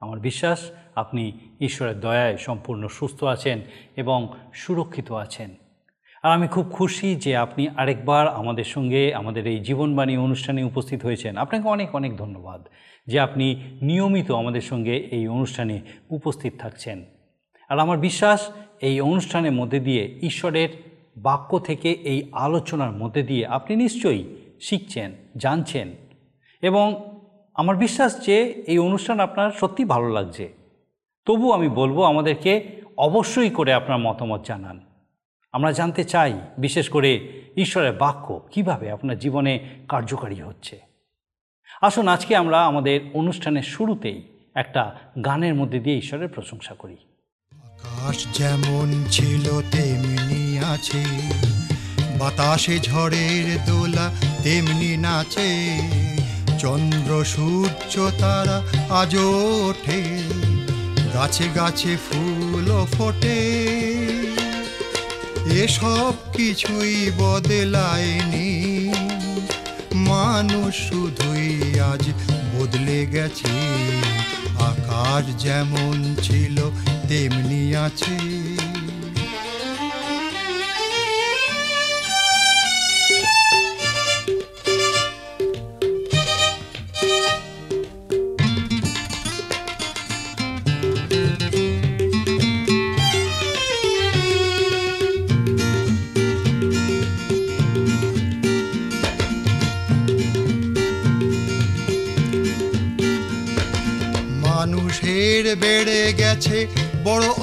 আমার বিশ্বাস, আপনি ঈশ্বরের দয়ায় সম্পূর্ণ সুস্থ আছেন এবং সুরক্ষিত আছেন। আর আমি খুব খুশি যে আপনি আরেকবার আমাদের সঙ্গে আমাদের এই জীবনবাণী অনুষ্ঠানে উপস্থিত হয়েছেন। আপনাকে অনেক অনেক ধন্যবাদ যে আপনি নিয়মিত আমাদের সঙ্গে এই অনুষ্ঠানে উপস্থিত থাকছেন। আর আমার বিশ্বাস, এই অনুষ্ঠানের মধ্যে দিয়ে ঈশ্বরের বাক্য থেকে এই আলোচনার মধ্যে দিয়ে আপনি নিশ্চয়ই শিখছেন, জানছেন এবং আমার বিশ্বাস যে এই অনুষ্ঠান আপনার সত্যি ভালো লাগছে। তবু আমি বলব আমাদেরকে অবশ্যই করে আপনার মতামত জানান। আমরা জানতে চাই, বিশেষ করে ঈশ্বরের বাক্য, কীভাবে আপনার জীবনে কার্যকারী হচ্ছে। আসুন, আজকে আমরা আমাদের অনুষ্ঠানের শুরুতেই একটা গানের মধ্যে দিয়ে ঈশ্বরের প্রশংসা করি। আকাশ যেমন ছিল, তেমনি আছে। বাতাসে ঝড়ের দোলা, তেমনি নাচে। চন্দ্র, সূর্য, তারা আজও ওঠে। গাছে গাছে ফুলও ফোটে। এসব কিছুই বদলায়নি। মানুষ শুধুই আজ বদলে গেছে। আকাশ যেমন ছিল, তেমনি আছে।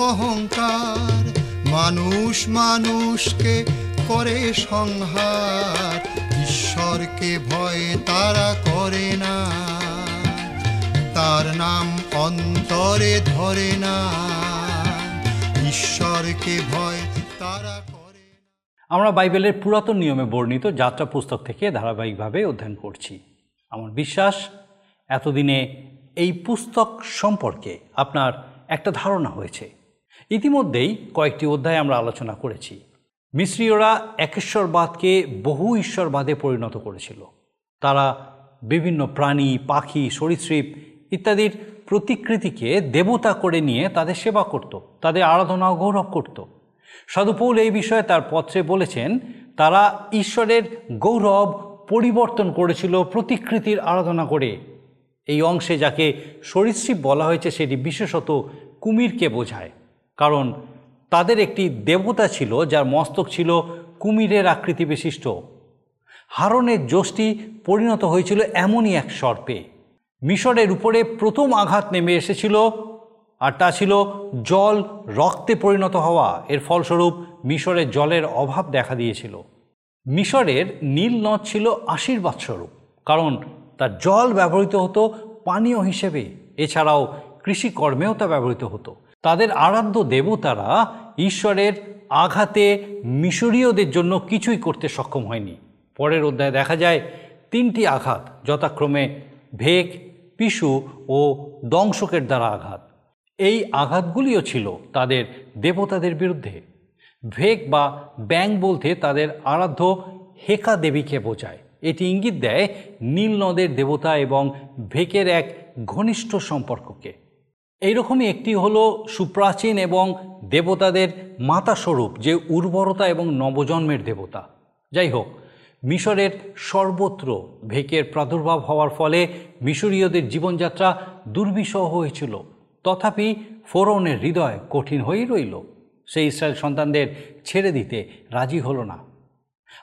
অহংকার। মানুষ মানুষকে করে সংহার। ঈশ্বরকে ভয় তারা করে না। তার নাম অন্তরে ধরে না। ঈশ্বরকে ভয় তারা করে আমরা বাইবেলের পুরাতন নিয়মে বর্ণিত যাত্রা পুস্তক থেকে ধারাবাহিকভাবে অধ্যয়ন করছি। আমার বিশ্বাস, এতদিনে এই পুস্তক সম্পর্কে আপনার একটা ধারণা হয়েছে। ইতিমধ্যেই কয়েকটি অধ্যায় আমরা আলোচনা করেছি। মিশ্রীয়রা একেশ্বরবাদকে বহু ঈশ্বরবাদে পরিণত করেছিল। তারা বিভিন্ন প্রাণী, পাখি, সরীসৃপ ইত্যাদির প্রতিকৃতিকে দেবতা করে নিয়ে তাদের সেবা করত, তাদের আরাধনা গৌরব করত। সাধুপৌল এই বিষয়ে তার পত্রে বলেছেন, তারা ঈশ্বরের গৌরব পরিবর্তন করেছিল প্রতিকৃতির আরাধনা করে। এই অংশে যাকে সরীসৃপ বলা হয়েছে সেটি বিশেষত কুমিরকে বোঝায়। কারণ তাদের একটি দেবতা ছিল যার মস্তক ছিল কুমিরের আকৃতি বিশিষ্ট। হারনের যষ্টি পরিণত হয়েছিল এমনই এক সর্পে। মিশরের উপরে প্রথম আঘাত নেমে এসেছিল আর তা ছিল জল রক্তে পরিণত হওয়া। এর ফলস্বরূপ মিশরের জলের অভাব দেখা দিয়েছিল। মিশরের নীল নদ ছিল আশীর্বাদ স্বরূপ কারণ তার জল ব্যবহৃত হতো পানীয় হিসেবে। এছাড়াও কৃষিকর্মেও তা ব্যবহৃত হতো। তাদের আরাধ্য দেবতারা ঈশ্বরের আঘাতে মিশরীয়দের জন্য কিছুই করতে সক্ষম হয়নি। পরের অধ্যায়ে দেখা যায়, তিনটি আঘাত যথাক্রমে ভেক পিশু ও দংশকের দ্বারা আঘাত। এই আঘাতগুলিও ছিল তাদের দেবতাদের বিরুদ্ধে। ভেক বা ব্যাং বলতে তাদের আরাধ্য হেকা দেবীকে বোঝায়। এটি ইঙ্গিত দেয় নীল নদের দেবতা এবং ভেকের এক ঘনিষ্ঠ সম্পর্ককে। এইরকমই একটি হলো সুপ্রাচীন এবং দেবতাদের মাতাস্বরূপ যে উর্বরতা এবং নবজন্মের দেবতা। যাই হোক, মিশরের সর্বত্র ভেকের প্রাদুর্ভাব হওয়ার ফলে মিশরীয়দের জীবনযাত্রা দুর্বিষহ হয়েছিল। তথাপি ফোরনের হৃদয় কঠিন হয়েই রইল। সেই ইসরায়েল সন্তানদের ছেড়ে দিতে রাজি হলো না।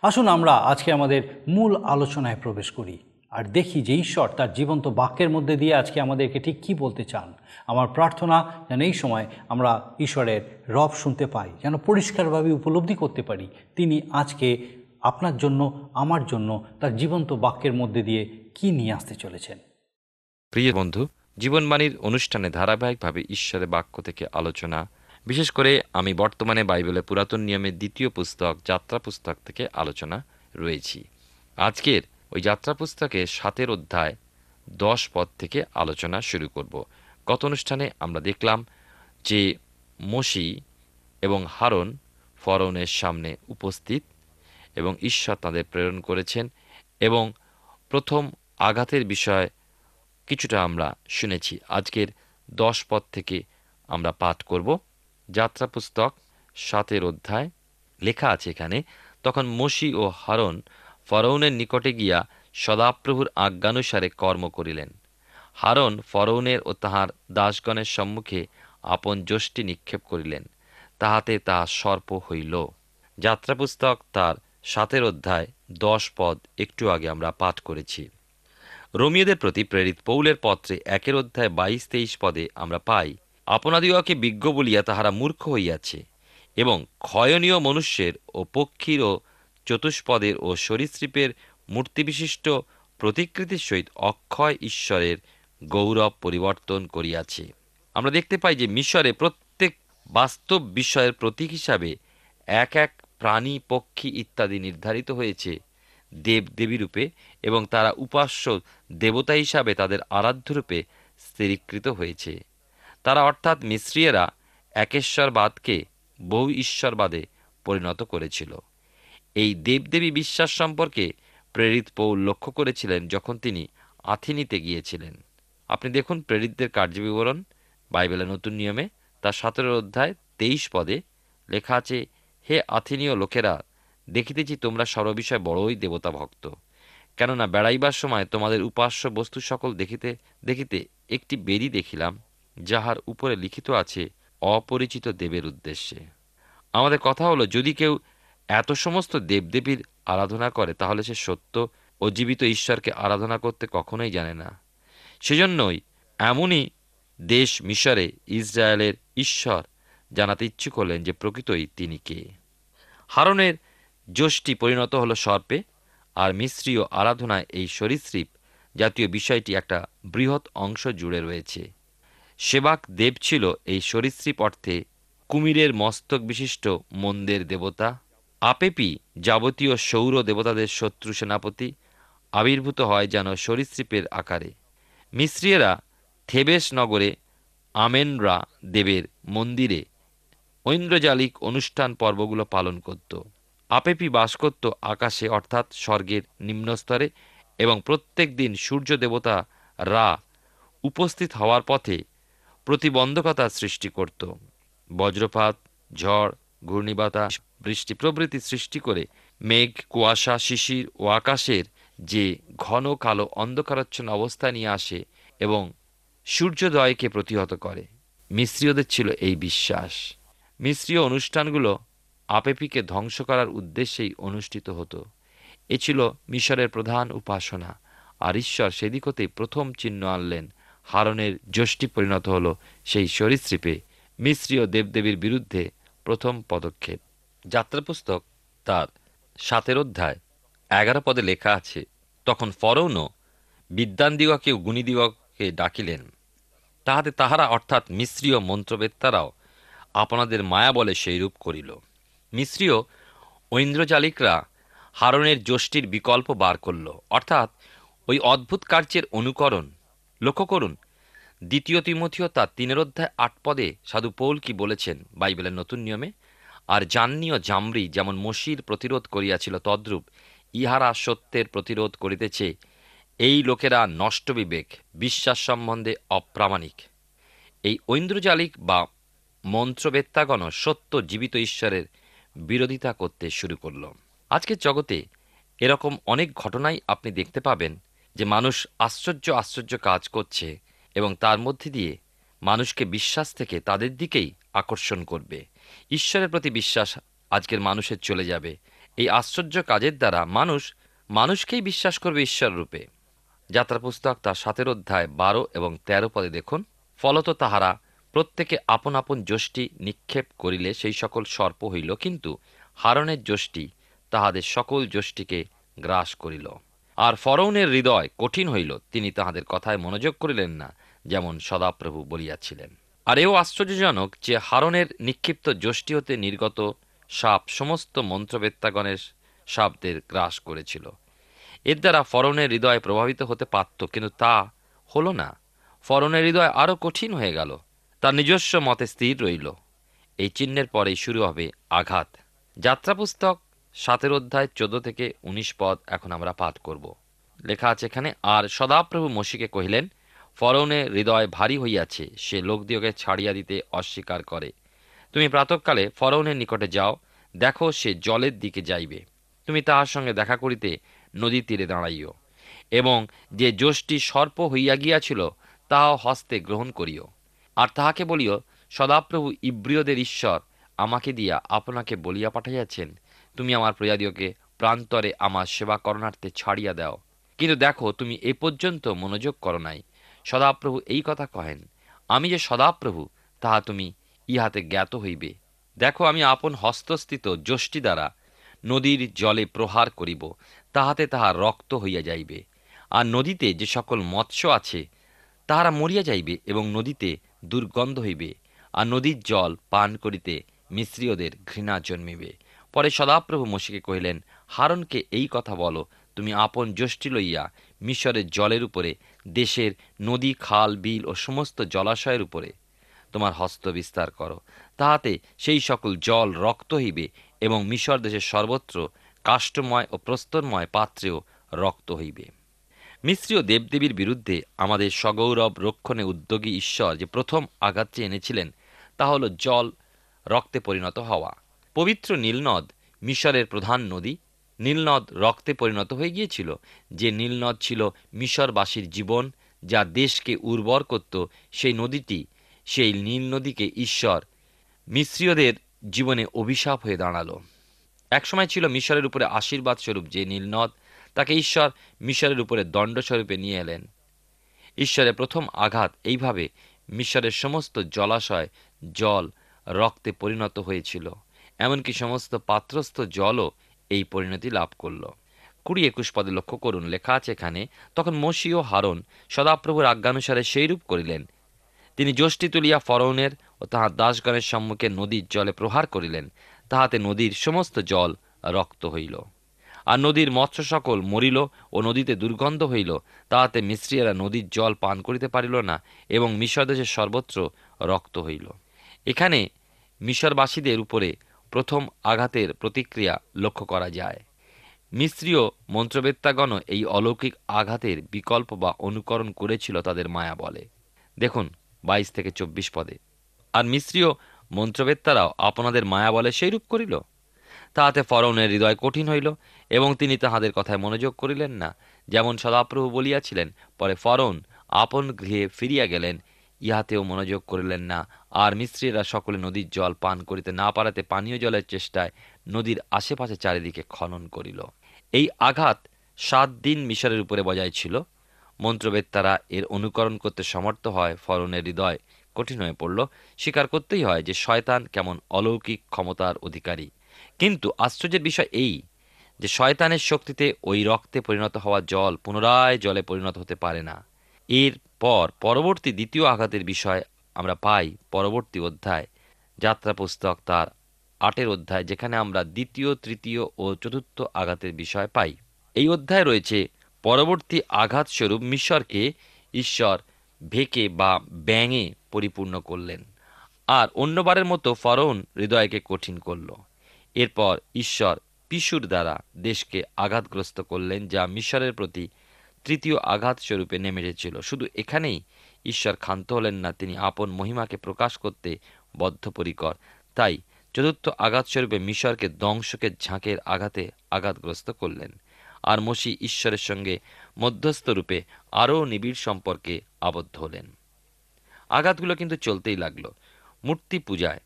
আসুন আমরা আজকে আমাদের মূল আলোচনায় প্রবেশ করি। আর দেখি যে ঈশ্বর তার জীবন্ত বাক্যের মধ্যে দিয়ে আজকে আমাদেরকে ঠিক কী বলতে চান। আমার প্রার্থনা যেন এই সময় আমরা ঈশ্বরের রব শুনতে পাই, যেন পরিষ্কারভাবে উপলব্ধি করতে পারি। তিনি আজকে আপনার জন্য, আমার জন্য তার জীবন্ত বাক্যের মধ্যে দিয়ে কি নিয়ে আসতে চলেছেন। প্রিয় বন্ধু, জীবনবাণীর অনুষ্ঠানে ধারাবাহিকভাবে ঈশ্বরের বাক্য থেকে আলোচনা, বিশেষ করে আমি বর্তমানে বাইবেলের পুরাতন নিয়মের দ্বিতীয় পুস্তক, যাত্রা পুস্তক থেকে আলোচনা রয়েছি। আজকের ওই যাত্রা পুস্তকে সাতের অধ্যায় দশ পদ থেকে আলোচনা শুরু করব। গত অনুষ্ঠানে আমরা দেখলাম যে মসি এবং হারন ফরনের সামনে উপস্থিত এবং ঈশ্বর তাদের প্রেরণ করেছেন এবং প্রথম আঘাতের বিষয় কিছুটা আমরা শুনেছি। আজকের দশ পদ থেকে আমরা পাঠ করব। যাত্রা পুস্তক সাতের অধ্যায় লেখা আছে এখানে, তখন মসি ও হারন ফরৌনের নিকটে গিয়া সদাপ্রভুর আজ্ঞানুসারে কর্ম করিলেন। হারন ফরৌনের ও তাহার দাসগণের সম্মুখে আপন যষ্টি নিক্ষেপ করিলেন। তাহাতে তাহা সর্প হইল। যাত্রাপুস্তক তার সাতের অধ্যায়, দশ পদ একটু আগে আমরা পাঠ করেছি। রোমিওদের প্রতি প্রেরিত পৌলের পত্রে একের অধ্যায় বাইশ, তেইশ পদে আমরা পাই আপনাদিওকে বিজ্ঞ বলিয়া তাহারা মূর্খ হইয়াছে এবং ক্ষয়নীয় মনুষ্যের ও পক্ষীর ও চতুষ্পদের ও সরীসৃপের মূর্তিবিশিষ্ট প্রতিকৃতির সহিত অক্ষয় ঈশ্বরের গৌরব পরিবর্তন করিয়াছে। আমরা দেখতে পাই যে মিশরে প্রত্যেক বাস্তব বিষয়ের প্রতীক হিসাবে এক এক প্রাণী, পক্ষী ইত্যাদি নির্ধারিত হয়েছে দেব দেবীরূপে এবং তারা উপাস্য দেবতা হিসাবে তাদের আরাধ্যরূপে স্থিরীকৃত হয়েছে। তারা অর্থাৎ মিশ্রিয়েরা একেশ্বরবাদকে বহু ঈশ্বরবাদে পরিণত করেছিল। এই দেবদেবী বিশ্বাস সম্পর্কে প্রেরিত পৌল লক্ষ্য করেছিলেন যখন তিনি আথিনিতে গিয়েছিলেন। আপনি দেখুন প্রেরিতদের কার্যবিবরণ, বাইবেলের নতুন নিয়মে তার সতেরো অধ্যায় তেইশ পদে লেখা আছে, হে আথিনীয় লোকেরা, দেখিতেছি তোমরা সর্ববিষয়ে বড়ই দেবতা ভক্ত কেননা বেড়াইবার সময় তোমাদের উপাস্য বস্তু সকল দেখিতে দেখিতে একটি বেরি দেখিলাম, যাহার উপরে লিখিত আছে, অপরিচিত দেবের উদ্দেশ্যে। আমাদের কথা হলো, যদি কেউ এত সমস্ত দেবদেবীর আরাধনা করে, তাহলে সে সত্য ও জীবিত ঈশ্বরকে আরাধনা করতে কখনোই জানে না। সেজন্যই এমনই দেশ মিশরে ইসরায়েলের ঈশ্বর জানাতে ইচ্ছুক হলেন যে, প্রকৃতই তিনি কে। হারনের যষ্টি পরিণত হলো সর্পে, আর মিশ্রীয় আরাধনায় এই সরীসৃপ জাতীয় বিষয়টি একটা বৃহৎ অংশ জুড়ে রয়েছে। সেবাক দেব ছিল এই সরীসৃপ অর্থে কুমিরের মস্তক বিশিষ্ট মন্দের দেবতা। আপেপি যাবতীয় সৌর দেবতাদের শত্রু সেনাপতি আবির্ভূত হয় যেন সরীসৃপের আকারে। মিশ্রিয়েরা থেবেস নগরে আমেনরা দেবের মন্দিরে ঐন্দ্রজালিক অনুষ্ঠান পর্বগুলো পালন করত। আপেপি বাস করত আকাশে, অর্থাৎ স্বর্গের নিম্নস্তরে, এবং প্রত্যেক দিন সূর্য দেবতা রা উপস্থিত হওয়ার পথে প্রতিবন্ধকতা সৃষ্টি করত। বজ্রপাত, ঝড় ঘূর্ণিবাতাস বৃষ্টি প্রভৃতি সৃষ্টি করে মেঘ, কুয়াশা, শিশির ও আকাশের যে ঘন কালো অন্ধকারাচ্ছন্ন অবস্থা নিয়ে আসে এবং সূর্যোদয়কে প্রতিহত করে। মিশ্রীয়দের ছিল এই বিশ্বাস। মিশ্রীয় অনুষ্ঠানগুলো আপেপিকে ধ্বংস করার উদ্দেশ্যেই অনুষ্ঠিত হতো। এ ছিল মিশরের প্রধান উপাসনা। আর ঈশ্বর সেদিক হতেই প্রথম চিহ্ন আনলেন। হারনের যষ্টি পরিণত হল সেই সরীসৃপে। মিশ্রীয় দেবদেবীর বিরুদ্ধে প্রথম পদক্ষেপ। যাত্রাপুস্তক তার সাতের অধ্যায়, এগারো পদে লেখা আছে, তখন ফরৌনও বিদ্যানদিগকে গুণীদিগকে ডাকিলেন। তাহাতে তাহারা অর্থাৎ মিশ্রীয় মন্ত্রবেত্তারাও আপনাদের মায়া বলে সেইরূপ করিল। মিশ্রীয় ঐন্দ্রজালিকরা হারণের যষ্টির বিকল্প বার করল। অর্থাৎ ওই অদ্ভুত কার্যের অনুকরণ, লক্ষ্য করুন দ্বিতীয় তিমথিও তার তিনের অধ্যায় আট পদে সাধু পৌল কি বলেছেন বাইবেলের নতুন নিয়মে? আর জান্নীয় জামরি যেমন মসির প্রতিরোধ করিয়াছিল, তদ্রূপ ইহারা সত্যের প্রতিরোধ করিতেছে। এই লোকেরা নষ্ট বিবেক, বিশ্বাস সম্বন্ধে অপ্রামাণিক। এই ঐন্দ্রজালিক বা মন্ত্রবেত্তাগণ সত্য জীবিত ঈশ্বরের বিরোধিতা করতে শুরু করল। আজকের জগতে এরকম অনেক ঘটনাই আপনি দেখতে পাবেন যে মানুষ আশ্চর্য আশ্চর্য কাজ করছে। এবং তার মধ্যে দিয়ে মানুষকে বিশ্বাস থেকে তাদের দিকেই আকর্ষণ করবে। ঈশ্বরের প্রতি বিশ্বাস আজকের মানুষের চলে যাবে। এই আশ্চর্য কাজের দ্বারা মানুষ মানুষকেই বিশ্বাস করবে ঈশ্বর রূপে। যাত্রা পুস্তক তার সাতের অধ্যায় বারো এবং তেরো পদে দেখুন, ফলত তাহারা প্রত্যেকে আপন আপন যষ্টি নিক্ষেপ করিলে সেই সকল সর্প হইল, কিন্তু হারণের যষ্টি তাহাদের সকল যষ্টিকে গ্রাস করিল। আর ফরৌনের হৃদয় কঠিন হইল, তিনি তাহাদের কথায় মনোযোগ করিলেন না। যেমন সদাপ্রভু বলিয়াছিলেন। আর এও আশ্চর্যজনক যে হারনের নিক্ষিপ্ত যষ্টি হতে নির্গত সাপ সমস্ত মন্ত্রবেত্তাগণের সাপদের গ্রাস করেছিল। এর দ্বারা ফরনের হৃদয় প্রভাবিত হতে পারত, কিন্তু তা হলো না। ফরনের হৃদয় আরও কঠিন হয়ে গেল। তার নিজস্ব মতে স্থির রইল। এই চিহ্নের পরেই শুরু হবে আঘাত। যাত্রাপুস্তক সাতের অধ্যায় চোদ্দ থেকে উনিশ পদ এখন আমরা পাঠ করব। লেখা আছে এখানে, আর সদাপ্রভু মসিকে কহিলেন ফরৌনে হৃদয় ভারী হইয়াছে, সে লোকদিওকে ছাড়িয়া দিতে অস্বীকার করে। তুমি প্রাতকালে ফরৌনের নিকটে যাও, দেখো সে জলের দিকে যাইবে। তুমি তাহার সঙ্গে দেখা করিতে নদীর তীরে দাঁড়াইও, এবং যে যষ্টি সর্প হইয়া গিয়াছিল, তাহাও হস্তে গ্রহণ করিও। আর তাহাকে বলিও, সদাপ্রভু ইব্রিয়দের ঈশ্বর আমাকে দিয়া আপনাকে বলিয়া পাঠাইয়াছেন, তুমি আমার প্রজাদিওকে প্রান্তরে আমার সেবা করণার্থে ছাড়িয়া দাও। কিন্তু দেখো, তুমি এ পর্যন্ত মনোযোগ করো নাই। সদাপ্রভু এই কথা কহেন, আমি যে সদাপ্রভু, তাহা তুমি ইহাতে জ্ঞাত হইবে। দেখো, আমি আপন হস্তস্থিত যষ্টি দ্বারা নদীর জলে প্রহার করিব, তাহাতে তাহা রক্ত হইয়া যাইবে। আর নদীতে যে সকল মৎস্য আছে, তাহারা মরিয়া যাইবে এবং নদীতে দুর্গন্ধ হইবে। আর নদীর জল পান করিতে মিশ্রীয়দের ঘৃণা জন্মিবে। পরে সদাপ্রভু মসিকে কহিলেন হারনকে এই কথা বলো, তুমি আপন যষ্টি লইয়া মিশরের জলের উপরে দেশের নদী, খাল, বিল ও সমস্ত জলাশয়ের উপরে। তোমার হস্ত বিস্তার করো। তাহাতে সেই সকল জল রক্ত হইবে এবং মিশর দেশের সর্বত্র কাষ্টময় ও প্রস্তরময় পাত্রেও রক্ত হইবে। মিশ্রীয় দেবদেবীর বিরুদ্ধে আমাদের সগৌরব রক্ষণে উদ্যোগী ঈশ্বর যে প্রথম আঘাতটি এনেছিলেন, তা হল জল রক্তে পরিণত হওয়া। পবিত্র নীলনদ মিশরের প্রধান নদী নীলনদ রক্তে পরিণত হয়ে গিয়েছিল। যে নীলনদ ছিল মিশরবাসীর জীবন, যা দেশকে উর্বর করত, সেই নদীটি, সেই নীল নদীকে ঈশ্বর, মিশ্রীয়দের জীবনে অভিশাপ হয়ে দাঁড়াল। একসময় ছিল মিশরের উপরে আশীর্বাদ স্বরূপ যে নীলনদ, তাকে ঈশ্বর মিশরের উপরে দণ্ডস্বরূপে নিয়ে এলেন। ঈশ্বরের প্রথম আঘাত এইভাবে মিশরের সমস্ত জলাশয়, জল রক্তে পরিণত হয়েছিল। এমনকি সমস্ত পাত্রস্থ জলও এই পরিণতি লাভ করল। কুড়ি একুশ পদে লক্ষ্য করুন, লেখা আছে এখানে, তখন মসি ও হারন সদাপ্রভুর আজ্ঞানুসারে সেইরূপ করিলেন। তিনি যষ্টি তুলিয়া ফরৌনের ও তাহার দাসগণের সম্মুখে নদীর জলে প্রহার করিলেন। তাহাতে নদীর সমস্ত জল রক্ত হইল। আর নদীর মৎস্য সকল মরিল ও নদীতে দুর্গন্ধ হইল। তাহাতে মিশ্রিয়েরা নদীর জল পান করিতে পারিল না এবং মিশর দেশের সর্বত্র রক্ত হইল। এখানে মিশরবাসীদের উপরে প্রথম আঘাতের প্রতিক্রিয়া লক্ষ্য করা যায়। মিশ্রীয় মন্ত্রবেত্তাগণ এই অলৌকিক আঘাতের বিকল্প বা অনুকরণ করেছিল তাদের মায়া বলে। দেখুন, বাইশ থেকে চব্বিশ পদে। আর মিশ্রীয় মন্ত্রবেত্তারাও আপনাদের মায়া বলে সেইরূপ করিল? তাহাতে ফরৌনের হৃদয় কঠিন হইল এবং তিনি তাহাদের কথায় মনোযোগ করিলেন না। যেমন সদাপ্রভু বলিয়াছিলেন, পরে ফরৌন আপন গৃহে ফিরিয়া গেলেন ইহাতেও মনোযোগ করিলেন না। আর মিস্ত্রীরা সকলে নদীর জল পান করিতে না পারাতে পানীয় জলের চেষ্টায় নদীর আশেপাশে চারিদিকে খনন করিল। এই আঘাত সাত দিন মিশরের উপরে বজায় ছিল। মন্ত্রবেত্তারা এর অনুকরণ করতে সমর্থ হয়, ফরনের হৃদয় কঠিন হয়ে পড়ল। স্বীকার করতেই হয় যে শয়তান কেমন অলৌকিক ক্ষমতার অধিকারী। কিন্তু আশ্চর্যের বিষয় এই যে শয়তানের শক্তিতে ওই রক্তে পরিণত হওয়া জল পুনরায় জলে পরিণত হতে পারে না। এর পর পরবর্তী দ্বিতীয় আঘাতের বিষয় আমরা পাই পরবর্তী অধ্যায়। যাত্রা পুস্তক তার আটের অধ্যায়, যেখানে আমরা দ্বিতীয়, তৃতীয় ও চতুর্থ আঘাতের বিষয় পাই। এই অধ্যায় রয়েছে, পরবর্তী আঘাত স্বরূপ মিশরকে ঈশ্বর ভেকে বা ব্যাঙে পরিপূর্ণ করলেন আর অন্যবারের মতো ফরৌন হৃদয়কে কঠিন করল। এরপর ঈশ্বর পিশুর দ্বারা দেশকে আঘাতগ্রস্ত করলেন, যা মিশরের প্রতি তৃতীয় আঘাত স্বরূপে নেমে এসেছিল। শুধু এখানেই ঈশ্বর ক্ষান্ত হলেন না, তিনি আপন মহিমাকে প্রকাশ করতে বদ্ধপরিকর। তাই চতুর্থ আঘাত স্বরূপে মিশরকে দংশকের ঝাঁকের আঘাতে আঘাতগ্রস্ত করলেন। আর মসি ঈশ্বরের সঙ্গে মধ্যস্থ রূপে আরও নিবিড় সম্পর্কে আবদ্ধ হলেন। আঘাতগুলো কিন্তু চলতেই লাগল। মূর্তি পূজায়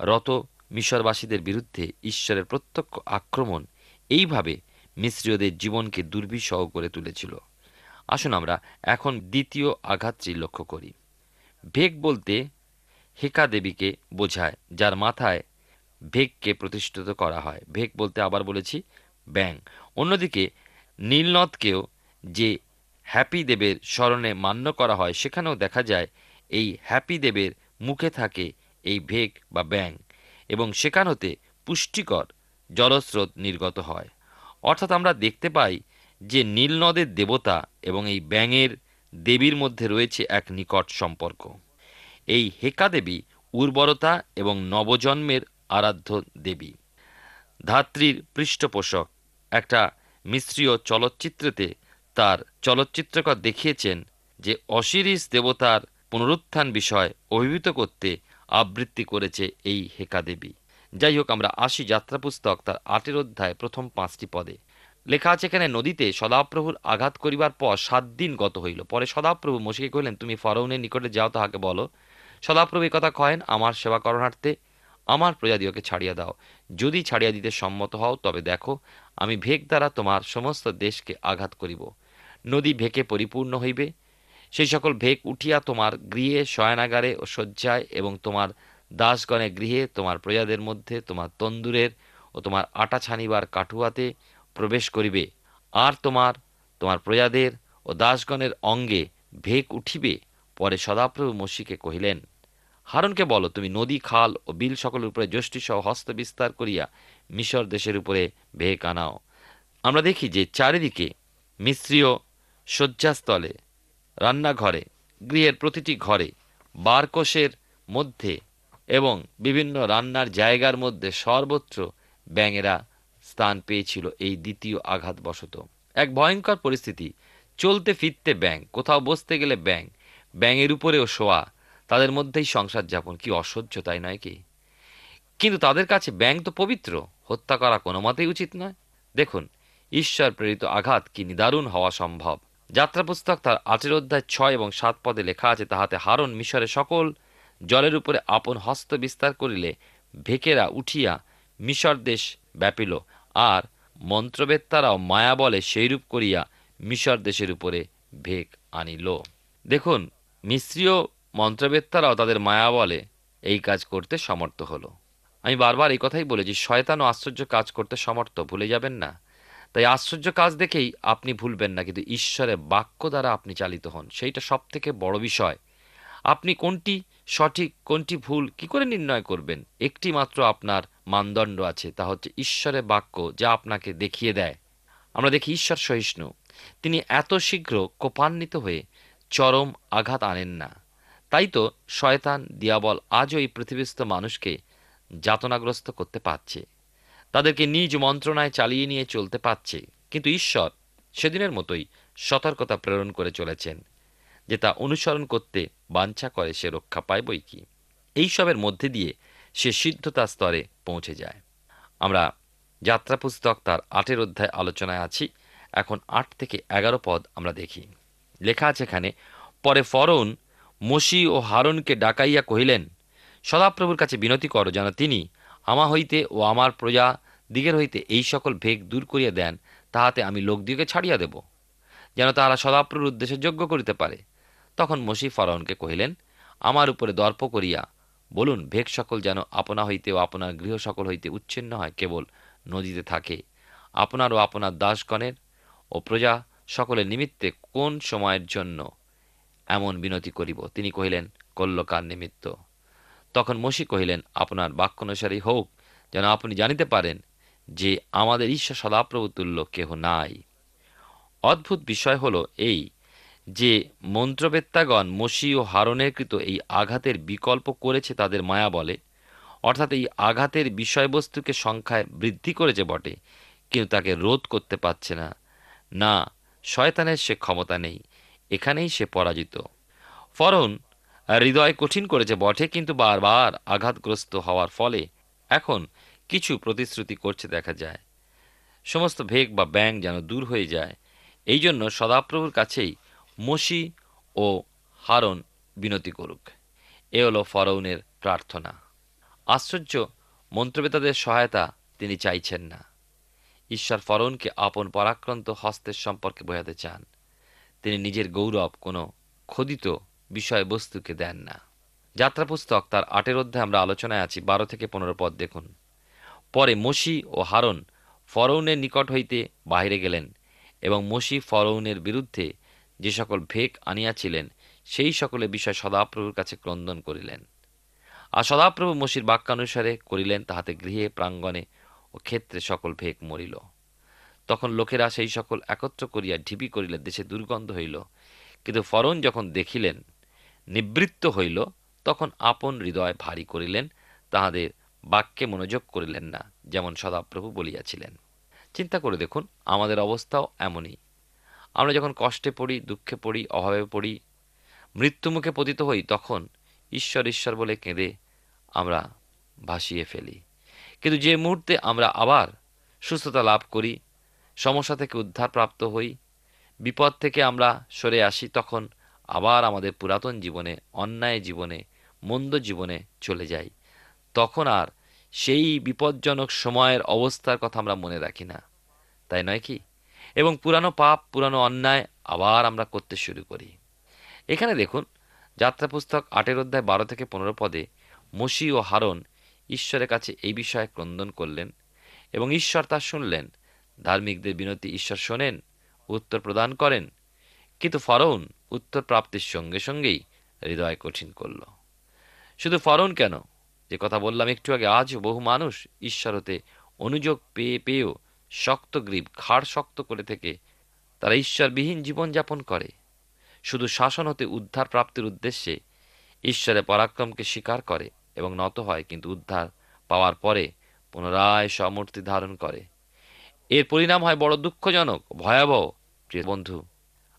রত মিশরবাসীদের বিরুদ্ধে ঈশ্বরের প্রত্যক্ষ আক্রমণ এইভাবে মিশ্রীয়দের জীবনকে দুর্বিষহ করে তুলেছিল। আসুন আমরা এখন দ্বিতীয় আঘাতটি লক্ষ্য করি। ভেগ বলতে হেকা দেবীকে বোঝায়, যার মাথায় ভেগকে প্রতিষ্ঠিত করা হয়। ভেগ বলতে আবার বলেছি ব্যাং অন্যদিকে নীলনদকেও যে হ্যাপি দেবের স্মরণে মান্য করা হয়, সেখানেও দেখা যায় এই হ্যাপি দেবের মুখে থাকে এই ভেগ বা ব্যাং এবং সেখান হতে পুষ্টিকর জলস্রোত নির্গত হয়। অর্থাৎ আমরা দেখতে পাই যে নীল নদের দেবতা এবং এই ব্যাঙের দেবীর মধ্যে রয়েছে এক নিকট সম্পর্ক। এই হেকা দেবী উর্বরতা এবং নবজন্মের আরাধ্য দেবী। ধাত্রীর পৃষ্ঠপোষক একটা মিশ্রীয় চলচ্চিত্রেতে তার চলচ্চিত্রকর দেখিয়েছেন যে অশিরিস দেবতার পুনরুত্থান বিষয় অভিভূত করতে আবৃত্তি করেছে এই হেকা দেবী। যাই হোক, আমরা আসি যাত্রা পুস্তক তার আটের অধ্যায় প্রথম পাঁচটি পদে। লেখা আছে এখানে, নদীতে সদাপ্রভুর আঘাত করিবার পর সাত দিন গত হইল। পরে সদাপ্রভু মশিকে কহিলেন, তুমি ফরৌনের নিকটে যাও, তাহাকে বলো। সদাপ্রভু কথা কহেন, আমার সেবা করণার্থে আমার প্রজাদিওকে ছাড়িয়া দাও। যদি ছাড়িয়া দিতে সম্মত হও, তবে দেখো, আমি ভেক দ্বারা তোমার সমস্ত দেশকে আঘাত করিব। নদী ভেকে পরিপূর্ণ হইবে। সেই সকল ভেক উঠিয়া তোমার গৃহে শয়নাগারে ও শয্যায় এবং তোমার দাসগণে গৃহে তোমার প্রজাদের মধ্যে, তোমার তন্দুরের ও তোমার আটা ছানিবার কাঠুয়াতে প্রবেশ করিবে, আর তোমার তোমার প্রজাদের ও দাসগণের অঙ্গে ভেক উঠিবে। পরে সদাপ্রভু মসিকে কহিলেন, হারনকে বলো, তুমি নদী, খাল ও বিল সকলের উপরে যষ্টিসহ হস্ত বিস্তার করিয়া মিশর দেশের উপরে ভেক আনাও। আমরা দেখি যে চারিদিকে মিশ্রীয় শয্যাস্থলে, রান্নাঘরে, গৃহের প্রতিটি ঘরে, বারকোষের মধ্যে এবং বিভিন্ন রান্নার জায়গার মধ্যে সর্বত্র ব্যাঙেরা স্থান পেয়েছিল এই দ্বিতীয় আঘাতবশত। এক ভয়ঙ্কর পরিস্থিতি। চলতে ফিরতে ব্যাং কোথাও বসতে গেলে ব্যাং ব্যাঙের উপরেও শোয়া, তাদের মধ্যেই সংসার যাপন। কি অসহ্য, তাই নয় কি? কিন্তু তাদের কাছে ব্যাং তো পবিত্র, হত্যা করা কোনো মতেই উচিত নয়। দেখুন, ঈশ্বর প্রেরিত আঘাত কি নিদারুণ হওয়া সম্ভব। যাত্রা পুস্তক তার আটের অধ্যায় ছয় এবং সাত পদে লেখা আছে, তাহাতে হারন মিশরে সকল জলের উপরে আপন হস্ত বিস্তার করিলে, ভেকেরা উঠিয়া মিশর দেশ ব্যাপিল। আর মন্ত্রবেত্তারাও মায়া বলে সেইরূপ করিয়া মিশর দেশের উপরে ভেক আনিল। দেখুন, মিশ্রীয় মন্ত্রবেত্তারাও তাদের মায়া বলে এই কাজ করতে সমর্থ হলো। আমি বারবার এই কথাই বলেছি, শয়তান ও আশ্চর্য কাজ করতে সমর্থ, ভুলে যাবেন না। তাই আশ্চর্য কাজ দেখেই আপনি ভুলবেন না, কিন্তু ঈশ্বরের বাক্য দ্বারা আপনি চালিত হন। সেইটা সব থেকে বড় বিষয়। আপনি কোনটি সঠিক, কোনটি ভুল, কি করে নির্ণয় করবেন? একটি মাত্র আপনার মানদণ্ড আছে, তা হচ্ছে ঈশ্বরের বাক্য যা আপনাকে দেখিয়ে দেয়। আমরা দেখি ঈশ্বর সহিষ্ণু। তিনি এত শীঘ্র কোপান্বিত হয়ে চরম আঘাত আনেন না। তাই তো শয়তান, দিয়াবল আজও এই পৃথিবীস্থ মানুষকে যাতনাগ্রস্ত করতে পারছে। তাদেরকে নিজ মন্ত্রণায় চালিয়ে নিয়ে চলতে পারছে। কিন্তু ঈশ্বর সেদিনের মতোই সতর্কতা প্রেরণ করে চলেছেন, যে তা অনুসরণ করতে বাঞ্ছা করে সে রক্ষা পায় বই কি। এইসবের মধ্যে দিয়ে সে সিদ্ধতা স্তরে পৌঁছে যায়। আমরা যাত্রা পুস্তক তার আটের অধ্যায় আলোচনায় আছি। এখন আট থেকে এগারো পদ আমরা দেখি। লেখা আছে এখানে, পরে ফরন মসি ও হারনকে ডাকাইয়া কহিলেন, সদাপ্রভুর কাছে বিনতি করো যেন তিনি আমা হইতে ও আমার প্রজা দিগের হইতে এই সকল ভেগ দূর করিয়া দেন, তাহাতে আমি লোকদিগকে ছাড়িয়া দেব। যেন তাহারা সদাপ্রভুর উদ্দেশ্যে যোগ্য করিতে পারে। তখন মসি ফরাউনকে কহিলেন, আমার উপরে দর্প করিয়া বলুন ভেগ সকল যেন আপনা হইতে ও আপনার গৃহ সকল হইতে উচ্ছিন্ন হয়, কেবল নদীতে থাকে। আপনার ও আপনার দাসগণের ও প্রজা সকলের নিমিত্তে কোন সময়ের জন্য এমন বিনতি করিব? তিনি কহিলেন, কল্যকার নিমিত্ত। তখন মসি কহিলেন, আপনার বাক্যানুসারী হোক, যেন আপনি জানিতে পারেন যে আমাদের ঈশ্বর সদাপ্রভু তুল্য কেহ নাই। অদ্ভুত বিষয় হলো এই যে মন্ত্রবেত্তাগণ মসি ও হারণের কৃত এই আঘাতের বিকল্প করেছে তাদের মায়া বলে, অর্থাৎ এই আঘাতের বিষয়বস্তুকে সংখ্যায় বৃদ্ধি করেছে বটে, কিন্তু তাকে রোধ করতে পারছে না। না, শয়তানের সে ক্ষমতা নেই, এখানেই সে পরাজিত। ফরন হৃদয় কঠিন করেছে বটে, কিন্তু বারবার আঘাতগ্রস্ত হওয়ার ফলে এখন কিছু প্রতিশ্রুতি করছে দেখা যায়। সমস্ত ভেগ বা ব্যাং যেন দূর হয়ে যায়। এই জন্য সদাপ্রভুর কাছেই মসি ও হারন বিনতি করুক। এ হলো ফরৌনের প্রার্থনা। আশ্চর্য মন্ত্রবেতাদের সহায়তা তিনি চাইছেন না। ঈশ্বর ফরৌনকে আপন পরাক্রান্ত হস্তের সম্পর্কে বোঝাতে চান। তিনি নিজের গৌরব কোনো খোদিত বিষয়বস্তুকে দেন না। যাত্রা পুস্তক তার আটের অধ্যায়ে আমরা আলোচনায় আছি, বারো থেকে পনেরো পদ দেখুন। পরে মসি ও হারন ফরৌনের নিকট হইতে বাহিরে গেলেন এবং মসি ফরৌনের বিরুদ্ধে যে সকল ভেক আনিয়াছিলেন, সেই সকলে বিষয় সদাপ্রভুর কাছে ক্রন্দন করিলেন। আর সদাপ্রভু মসির বাক্যানুসারে করিলেন, তাহাতে গৃহে, প্রাঙ্গণে ও ক্ষেত্রে সকল ভেক মরিল। তখন লোকেরা সেই সকল একত্র করিয়া ঢিপি করিলে দেশে দুর্গন্ধ হইল। কিন্তু ফরন যখন দেখিলেন, নিবৃত্ত হইল, তখন আপন হৃদয় ভারী করিলেন, তাহাদের বাক্যে মনোযোগ করিলেন না, যেমন সদাপ্রভু বলিয়াছিলেন। চিন্তা করে দেখুন, আমাদের অবস্থাও এমনই। আমরা যখন কষ্টে পড়ি, দুঃখে পড়ি, অভাবে পড়ি, মৃত্যুমুখে পতিত হই, তখন ঈশ্বর ঈশ্বর বলে কেঁদে আমরা ভাসিয়ে ফেলি। কিন্তু যে মুহূর্তে আমরা আবার সুস্থতা লাভ করি, সমস্যা থেকে উদ্ধার প্রাপ্ত হই, বিপদ থেকে আমরা সরে আসি, তখন আবার আমাদের পুরাতন জীবনে, অন্যায় জীবনে, মন্দ জীবনে চলে যাই। তখন আর সেই বিপজ্জনক সময়ের অবস্থার কথা আমরা মনে রাখি না। তাই নয় কি? এবং পুরানো পাপ, পুরানো অন্যায় আবার আমরা করতে শুরু করি। এখানে দেখুন যাত্রা পুস্তক আটের অধ্যায় বারো থেকে পনেরো পদে মসি ও হারন ঈশ্বরের কাছে এই বিষয়ে ক্রন্দন করলেন এবং ঈশ্বর তা শুনলেন। ধার্মিকদের বিনতি ঈশ্বর শোনেন, উত্তর প্রদান করেন। কিন্তু ফরৌন উত্তর প্রাপ্তির সঙ্গে সঙ্গেই হৃদয় কঠিন করল। শুধু ফরৌন কেন? যে কথা বললাম একটু আগে, আজও বহু মানুষ ঈশ্বর হতে অনুযোগ পেয়ে, পেয়েও শক্ত গ্রীব, ঘাড় শক্ত করে থেকে তারা ঈশ্বরবিহীন জীবনযাপন করে। শুধু শাসন হতে উদ্ধার প্রাপ্তির উদ্দেশ্যে ঈশ্বরের পরাক্রমকে স্বীকার করে এবং নত হয়, কিন্তু উদ্ধার পাওয়ার পরে পুনরায় সমূর্তি ধারণ করে। এর পরিণাম হয় বড় দুঃখজনক, ভয়াবহ। প্রিয় বন্ধু,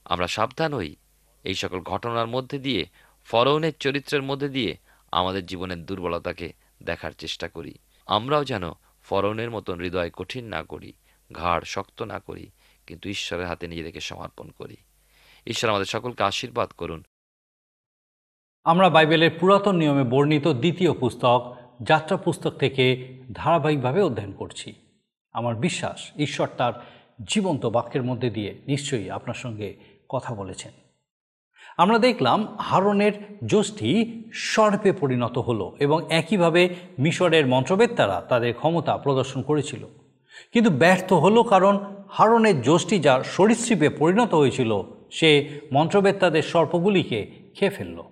আমরা সাবধান হই। এই সকল ঘটনার মধ্যে দিয়ে, ফরৌনের চরিত্রের মধ্যে দিয়ে আমাদের জীবনের দুর্বলতাকে দেখার চেষ্টা করি। আমরাও যেন ফরৌনের মতন হৃদয় কঠিন না করি। ঘাড় শক্ত না করি, কিন্তু ঈশ্বরের হাতে নিজেদেরকে সমর্পণ করি। ঈশ্বর আমাদের সকলকে আশীর্বাদ করুন। আমরা বাইবেলের পুরাতন নিয়মে বর্ণিত দ্বিতীয় পুস্তক যাত্রা পুস্তক থেকে ধারাবাহিকভাবে অধ্যয়ন করছি। আমার বিশ্বাস, ঈশ্বর তার জীবন্ত বাক্যের মধ্যে দিয়ে নিশ্চয়ই আপনার সঙ্গে কথা বলেছেন। আমরা দেখলাম হারনের যষ্টি সর্পে পরিণত হলো এবং একইভাবে মিশরের মন্ত্রবেত্তারা তাদের ক্ষমতা প্রদর্শন করেছিল। কিন্তু ব্যর্থ হলো কারণ হারনের যষ্টি যার সরীসৃপে পরিণত হয়েছিল, সে মন্ত্রবেত্তাদের সর্পগুলিকে খেয়ে ফেলল।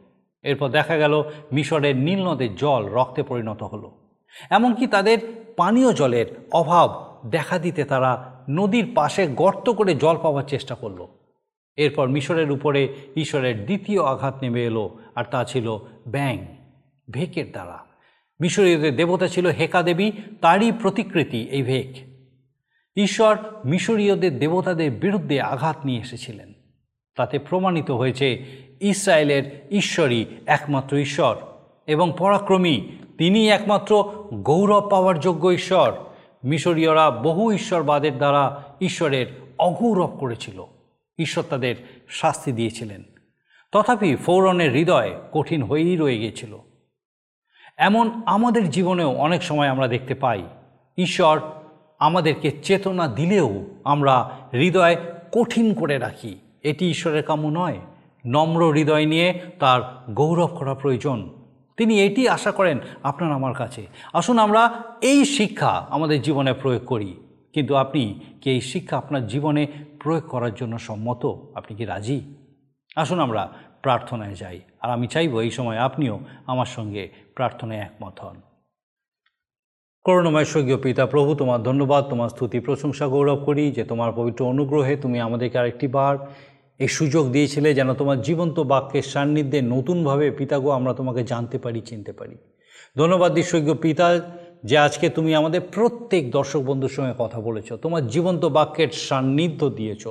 এরপর দেখা গেল মিশরের নীল নদের জল রক্তে পরিণত হলো। এমনকি তাদের পানীয় জলের অভাব দেখা দিতে তারা নদীর পাশে গর্ত করে জল পাওয়ার চেষ্টা করল। এরপর মিশরের উপরে ঈশ্বরের দ্বিতীয় আঘাত নেমে এলো, আর তা ছিল ব্যাং ভেকের দ্বারা। মিশরীয়দের দেবতা ছিল হেকা দেবী, তারই প্রতিকৃতি এই ভেক। ঈশ্বর মিশরীয়দের দেবতাদের বিরুদ্ধে আঘাত নিয়ে এসেছিলেন। তাতে প্রমাণিত হয়েছে ইসরায়েলের ঈশ্বরই একমাত্র ঈশ্বর এবং পরাক্রমী তিনি একমাত্র গৌরব পাওয়ার যোগ্য ঈশ্বর। মিশরীয়রা বহু ঈশ্বরবাদের দ্বারা ঈশ্বরের অগৌরব করেছিল। ঈশ্বর তাদের শাস্তি দিয়েছিলেন। তথাপি ফৌরনের হৃদয় কঠিন হয়েই রয়ে গিয়েছিল। এমন আমাদের জীবনেও অনেক সময় আমরা দেখতে পাই, ঈশ্বর আমাদেরকে চেতনা দিলেও আমরা হৃদয় কঠিন করে রাখি। এটি ঈশ্বরের কাম্য নয়। নম্র হৃদয় নিয়ে তার গৌরব করা প্রয়োজন। তিনি এটি আশা করেন আপনার আমার কাছে। আসুন আমরা এই শিক্ষা আমাদের জীবনে প্রয়োগ করি। কিন্তু আপনি কি এই শিক্ষা আপনার জীবনে প্রয়োগ করার জন্য সম্মত? আপনি কি রাজি? আসুন আমরা প্রার্থনায় যাই। আর আমি চাইব এই সময় আপনিও আমার সঙ্গে প্রার্থনায় একমত হন। করুণময় স্বর্গীয় পিতা প্রভু, তোমার ধন্যবাদ, তোমার স্তুতি, প্রশংসা, গৌরব করি যে তোমার পবিত্র অনুগ্রহে তুমি আমাদেরকে আরেকটি বার এই সুযোগ দিয়েছিলে যেন তোমার জীবন্ত বাক্যের সান্নিধ্যে নতুনভাবে পিতাগো আমরা তোমাকে জানতে পারি, চিনতে পারি। ধন্যবাদ ঈশ্বর্গীয় পিতা যে আজকে তুমি আমাদের প্রত্যেক দর্শক বন্ধুর সঙ্গে কথা বলেছ, তোমার জীবন্ত বাক্যের সান্নিধ্য দিয়েছ,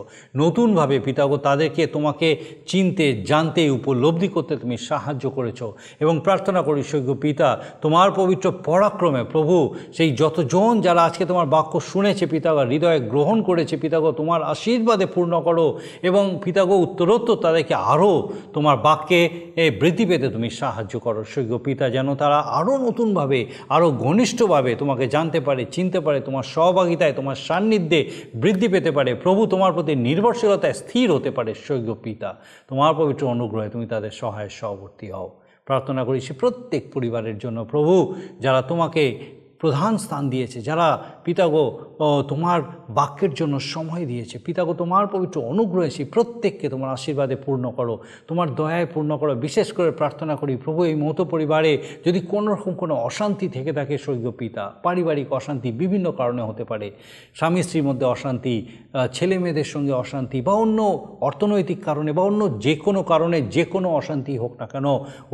নতুনভাবে পিতাগো তাদেরকে তোমাকে চিনতে, জানতে, উপলব্ধি করতে তুমি সাহায্য করেছ এবং প্রার্থনা করি সৈক্য পিতা, তোমার পবিত্র পরাক্রমে প্রভু, সেই যতজন যারা আজকে তোমার বাক্য শুনেছে পিতাগো, হৃদয়ে গ্রহণ করেছে পিতাগো, তোমার আশীর্বাদে পূর্ণ করো এবং পিতাগো উত্তরোত্তর তাদেরকে আরও তোমার বাক্যে বৃদ্ধি পেতে তুমি সাহায্য করো। সৈক্য পিতা, যেন তারা আরও নতুনভাবে আরও ঘনিষ্ঠভাবে তোমাকে জানতে পারে, চিনতে পারে, তোমার সহভাগিতায়, তোমার সান্নিধ্যে বৃদ্ধি পেতে পারে। প্রভু তোমার প্রতি নির্ভরশীলতায় স্থির হতে পারে সৈক্য পিতা। তোমার পবিত্র অনুগ্রহে তুমি তাদের সহায় সহবর্তী হও। প্রার্থনা করি সে প্রত্যেক পরিবারের জন্য, প্রভু, যারা তোমাকে প্রধান স্থান দিয়েছে, যারা পিতাগো তোমার বাক্যের জন্য সময় দিয়েছে। পিতাগো, তোমার পবিত্র অনুগ্রহে সেই প্রত্যেককে তোমার আশীর্বাদে পূর্ণ করো, তোমার দয়ায় পূর্ণ করো। বিশেষ করে প্রার্থনা করি, প্রভু, এই মতো পরিবারে যদি কোনো রকম কোনো অশান্তি থেকে থাকে স্বর্গীয় পিতা, পারিবারিক অশান্তি বিভিন্ন কারণে হতে পারে। স্বামী, স্ত্রীর মধ্যে অশান্তি ছেলে মেয়েদের সঙ্গে অশান্তি বা অন্য অর্থনৈতিক কারণে বা অন্য যে কোনো কারণে যে কোনো অশান্তি হোক না কেন,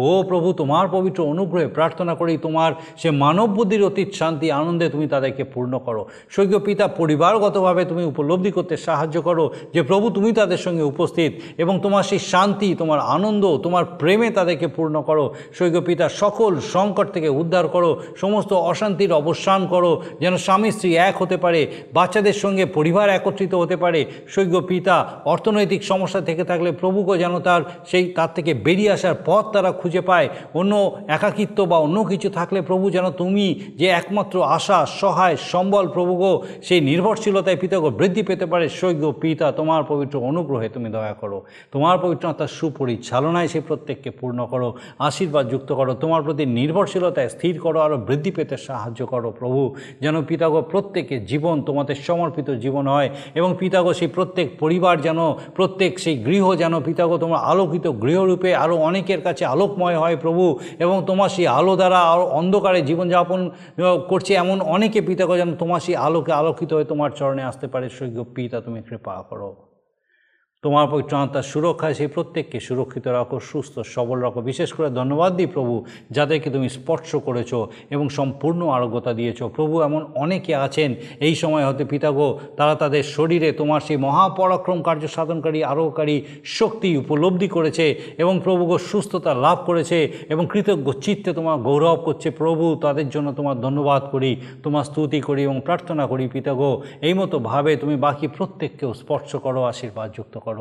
ও প্রভু, তোমার পবিত্র অনুগ্রহে প্রার্থনা করি, তোমার সে মানব বুদ্ধির অতীত শান্তি, আনন্দে তুমি তাদেরকে পূর্ণ করো। স্বর্গীয় পিতা পরিবারগতভাবে তুমি উপলব্ধি করতে সাহায্য করো যে প্রভু তুমি তাদের সঙ্গে উপস্থিত এবং তোমার সেই শান্তি, তোমার আনন্দ, তোমার প্রেমে তাদেরকে পূর্ণ করো। স্বর্গীয় পিতা সকল সংকট থেকে উদ্ধার করো, সমস্ত অশান্তির অবসান করো, যেন স্বামী স্ত্রী এক হতে পারে, বাচ্চাদের সঙ্গে পরিবার একত্রিত হতে পারে। স্বর্গীয় পিতা অর্থনৈতিক সমস্যা থেকে থাকলে প্রভুকে যেন তার সেই, তার থেকে বেরিয়ে আসার পথ তারা খুঁজে পায়। অন্য একাকিত্ব বা অন্য কিছু থাকলে প্রভু যেন তুমি যে একমাত্র আশা, সহায়, সম্বল প্রভুগো, সেই নির্ভরশীলতায় পিতাগো বৃদ্ধি পেতে পারে। স্বর্গীয় পিতা, তোমার পবিত্র অনুগ্রহে তুমি দয়া করো। তোমার পবিত্র পবিত্রতার সুপরিচালনায় সেই প্রত্যেককে পূর্ণ করো, আশীর্বাদ যুক্ত করো। তোমার প্রতি নির্ভরশীলতায় স্থির করো আরও বৃদ্ধি পেতে সাহায্য করো প্রভু। যেন পিতাগো প্রত্যেকের জীবন তোমাদের সমর্পিত জীবন হয় এবং পিতাগো সেই প্রত্যেক পরিবার যেন, প্রত্যেক সেই গৃহ যেন পিতাগো তোমার আলোকিত গৃহরূপে আরও অনেকের কাছে আলোকময় হয় প্রভু এবং তোমার সেই আলো দ্বারা আরও অন্ধকারে জীবনযাপন করছে, এমন অনেকে পিতাকে যেন তোমার সেই আলোকে আলোকিত হয়ে তোমার চরণে আসতে পারে সৈক্য পিতা, তুমি কৃপা করো। তোমার পবিত্রতার সুরক্ষায় সেই প্রত্যেককে সুরক্ষিত রাখো, সুস্থ, সবল রাখো। বিশেষ করে ধন্যবাদ দিই প্রভু, যাদেরকে তুমি স্পর্শ করেছ এবং সম্পূর্ণ আরোগ্যতা দিয়েছ। প্রভু, এমন অনেকে আছেন, এই সময় হতে পিতাগো তারা তাদের শরীরে তোমার সেই মহাপরাক্রম কার্য সাধনকারী, আরোগ্যকারী শক্তি উপলব্ধি করেছে এবং প্রভুগো সুস্থতা লাভ করেছে এবং কৃতজ্ঞ চিত্তে তোমার গৌরব করছে। প্রভু, তাদের জন্য তোমার ধন্যবাদ করি, তোমার স্তুতি করি এবং প্রার্থনা করি পিতাগো এই মতো ভাবে তুমি বাকি প্রত্যেককেও স্পর্শ করো আশীর্বাদ যুক্ত করো।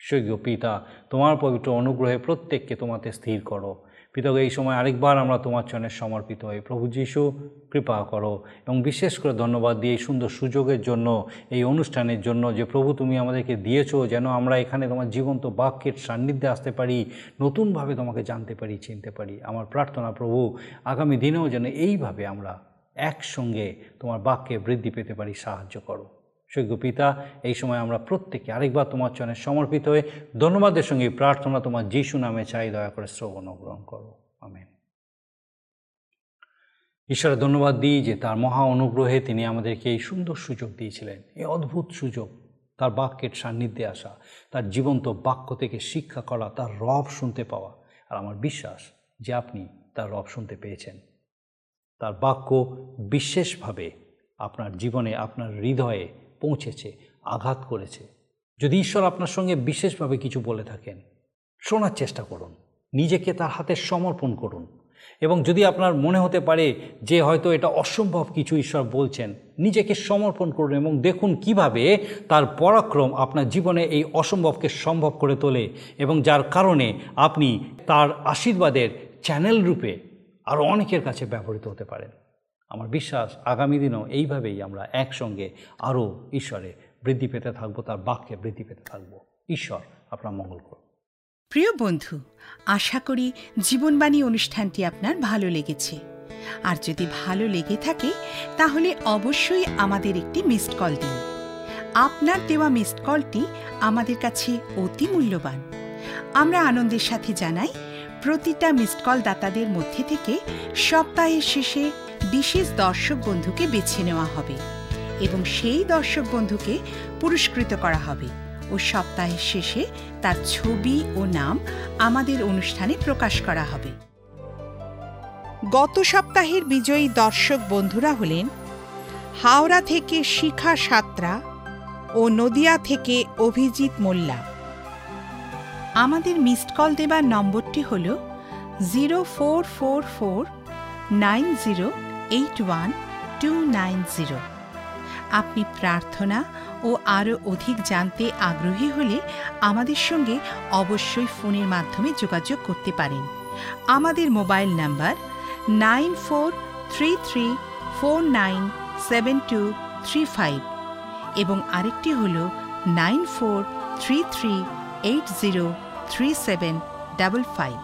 স্বর্গীয় পিতা, তোমার পবিত্র অনুগ্রহে প্রত্যেককে তোমাতে স্থির করো। পিতাগো এই সময় আরেকবার আমরা তোমার চরণে সমর্পিত হই। প্রভু যিশু, কৃপা করো এবং বিশেষ করে ধন্যবাদ দিয়ে এই সুন্দর সুযোগের জন্য, এই অনুষ্ঠানের জন্য যে প্রভু তুমি আমাদেরকে দিয়েছ, যেন আমরা এখানে তোমার জীবন্ত বাক্যের সান্নিধ্যে আসতে পারি, নতুনভাবে তোমাকে জানতে পারি, চিনতে পারি। আমার প্রার্থনা প্রভু, আগামী দিনেও যেন এইভাবে আমরা একসঙ্গে তোমার বাক্যে বৃদ্ধি পেতে পারি, সাহায্য করো। সৈক্য পিতা এই সময় আমরা প্রত্যেকে আরেকবার তোমার চরণে সমর্পিত হয়ে ধন্যবাদের সঙ্গে প্রার্থনা তোমার যিশু নামে চাই, দয়া করে শ্রবণ গ্রহণ করো। আমেন। ঈশ্বরের ধন্যবাদ দিই যে তার মহা অনুগ্রহে তিনি আমাদেরকে এই সুন্দর সুযোগ দিয়েছিলেন, এই অদ্ভুত সুযোগ, তার বাক্যের সান্নিধ্যে আসা, তার জীবন্ত বাক্য থেকে শিক্ষা করা, তার রব শুনতে পাওয়া। আর আমার বিশ্বাস যে আপনি তার রব শুনতে পেয়েছেন। তার বাক্য বিশেষভাবে আপনার জীবনে, আপনার হৃদয়ে পৌঁছেছে, আঘাত করেছে। যদি ঈশ্বর আপনার সঙ্গে বিশেষভাবে কিছু বলে থাকেন, শোনার চেষ্টা করুন। নিজেকে তার হাতে সমর্পণ করুন। এবং যদি আপনার মনে হতে পারে যে হয়তো এটা অসম্ভব কিছু ঈশ্বর বলছেন, নিজেকে সমর্পণ করুন এবং দেখুন কীভাবে তার পরাক্রম আপনার জীবনে এই অসম্ভবকে সম্ভব করে তোলে এবং যার কারণে আপনি তার আশীর্বাদের চ্যানেল রূপে আরও অনেকের কাছে ব্যবহৃত হতে পারেন। আমার বিশ্বাস আগামী দিনও এইভাবেই আমরা একসঙ্গে আরও ঈশ্বরে বৃদ্ধি পেতে থাকব, তার বাক্যে বৃদ্ধি পেতে থাকব। ঈশ্বর আপনার মঙ্গল করুন। প্রিয় বন্ধু, আশা করি জীবনবাণী অনুষ্ঠানটি আপনার ভালো লেগেছে। আর যদি ভালো লেগে থাকে, তাহলে অবশ্যই আমাদের একটি মিসড কল দিন। আপনার দেওয়া মিসড কলটি আমাদের কাছে অতি মূল্যবান। আমরা আনন্দের সাথে জানাই, প্রতিটা মিসড কল দাতাদের মধ্যে থেকে সপ্তাহের শেষে বিশেষ দর্শক বন্ধুকে বেছে নেওয়া হবে এবং সেই দর্শক বন্ধুকে পুরস্কৃত করা হবে ও সপ্তাহের শেষে তার ছবি ও নাম আমাদের অনুষ্ঠানে প্রকাশ করা হবে। গত সপ্তাহের বিজয়ী দর্শক বন্ধুরা হলেন হাওড়া থেকে শিখা সাত্রা ও নদিয়া থেকে অভিজিৎ মোল্লা। আমাদের মিসড কল দেবার নম্বরটি হল zero four four four nine zero eight one two nine zero আপনি প্রার্থনা ও আরও অধিক জানতে আগ্রহী হলে আমাদের সঙ্গে অবশ্যই ফোনের মাধ্যমে যোগাযোগ করতে পারেন। আমাদের mobile number nine four three three four nine seven two three five এবং আরেকটি হল nine four three three eight zero three seven double five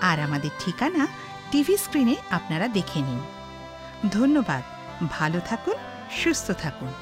আর আমাদের ঠিকানা টিভি স্ক্রিনে আপনারা দেখে নিন। ধন্যবাদ। ভালো থাকুন সুস্থ থাকুন।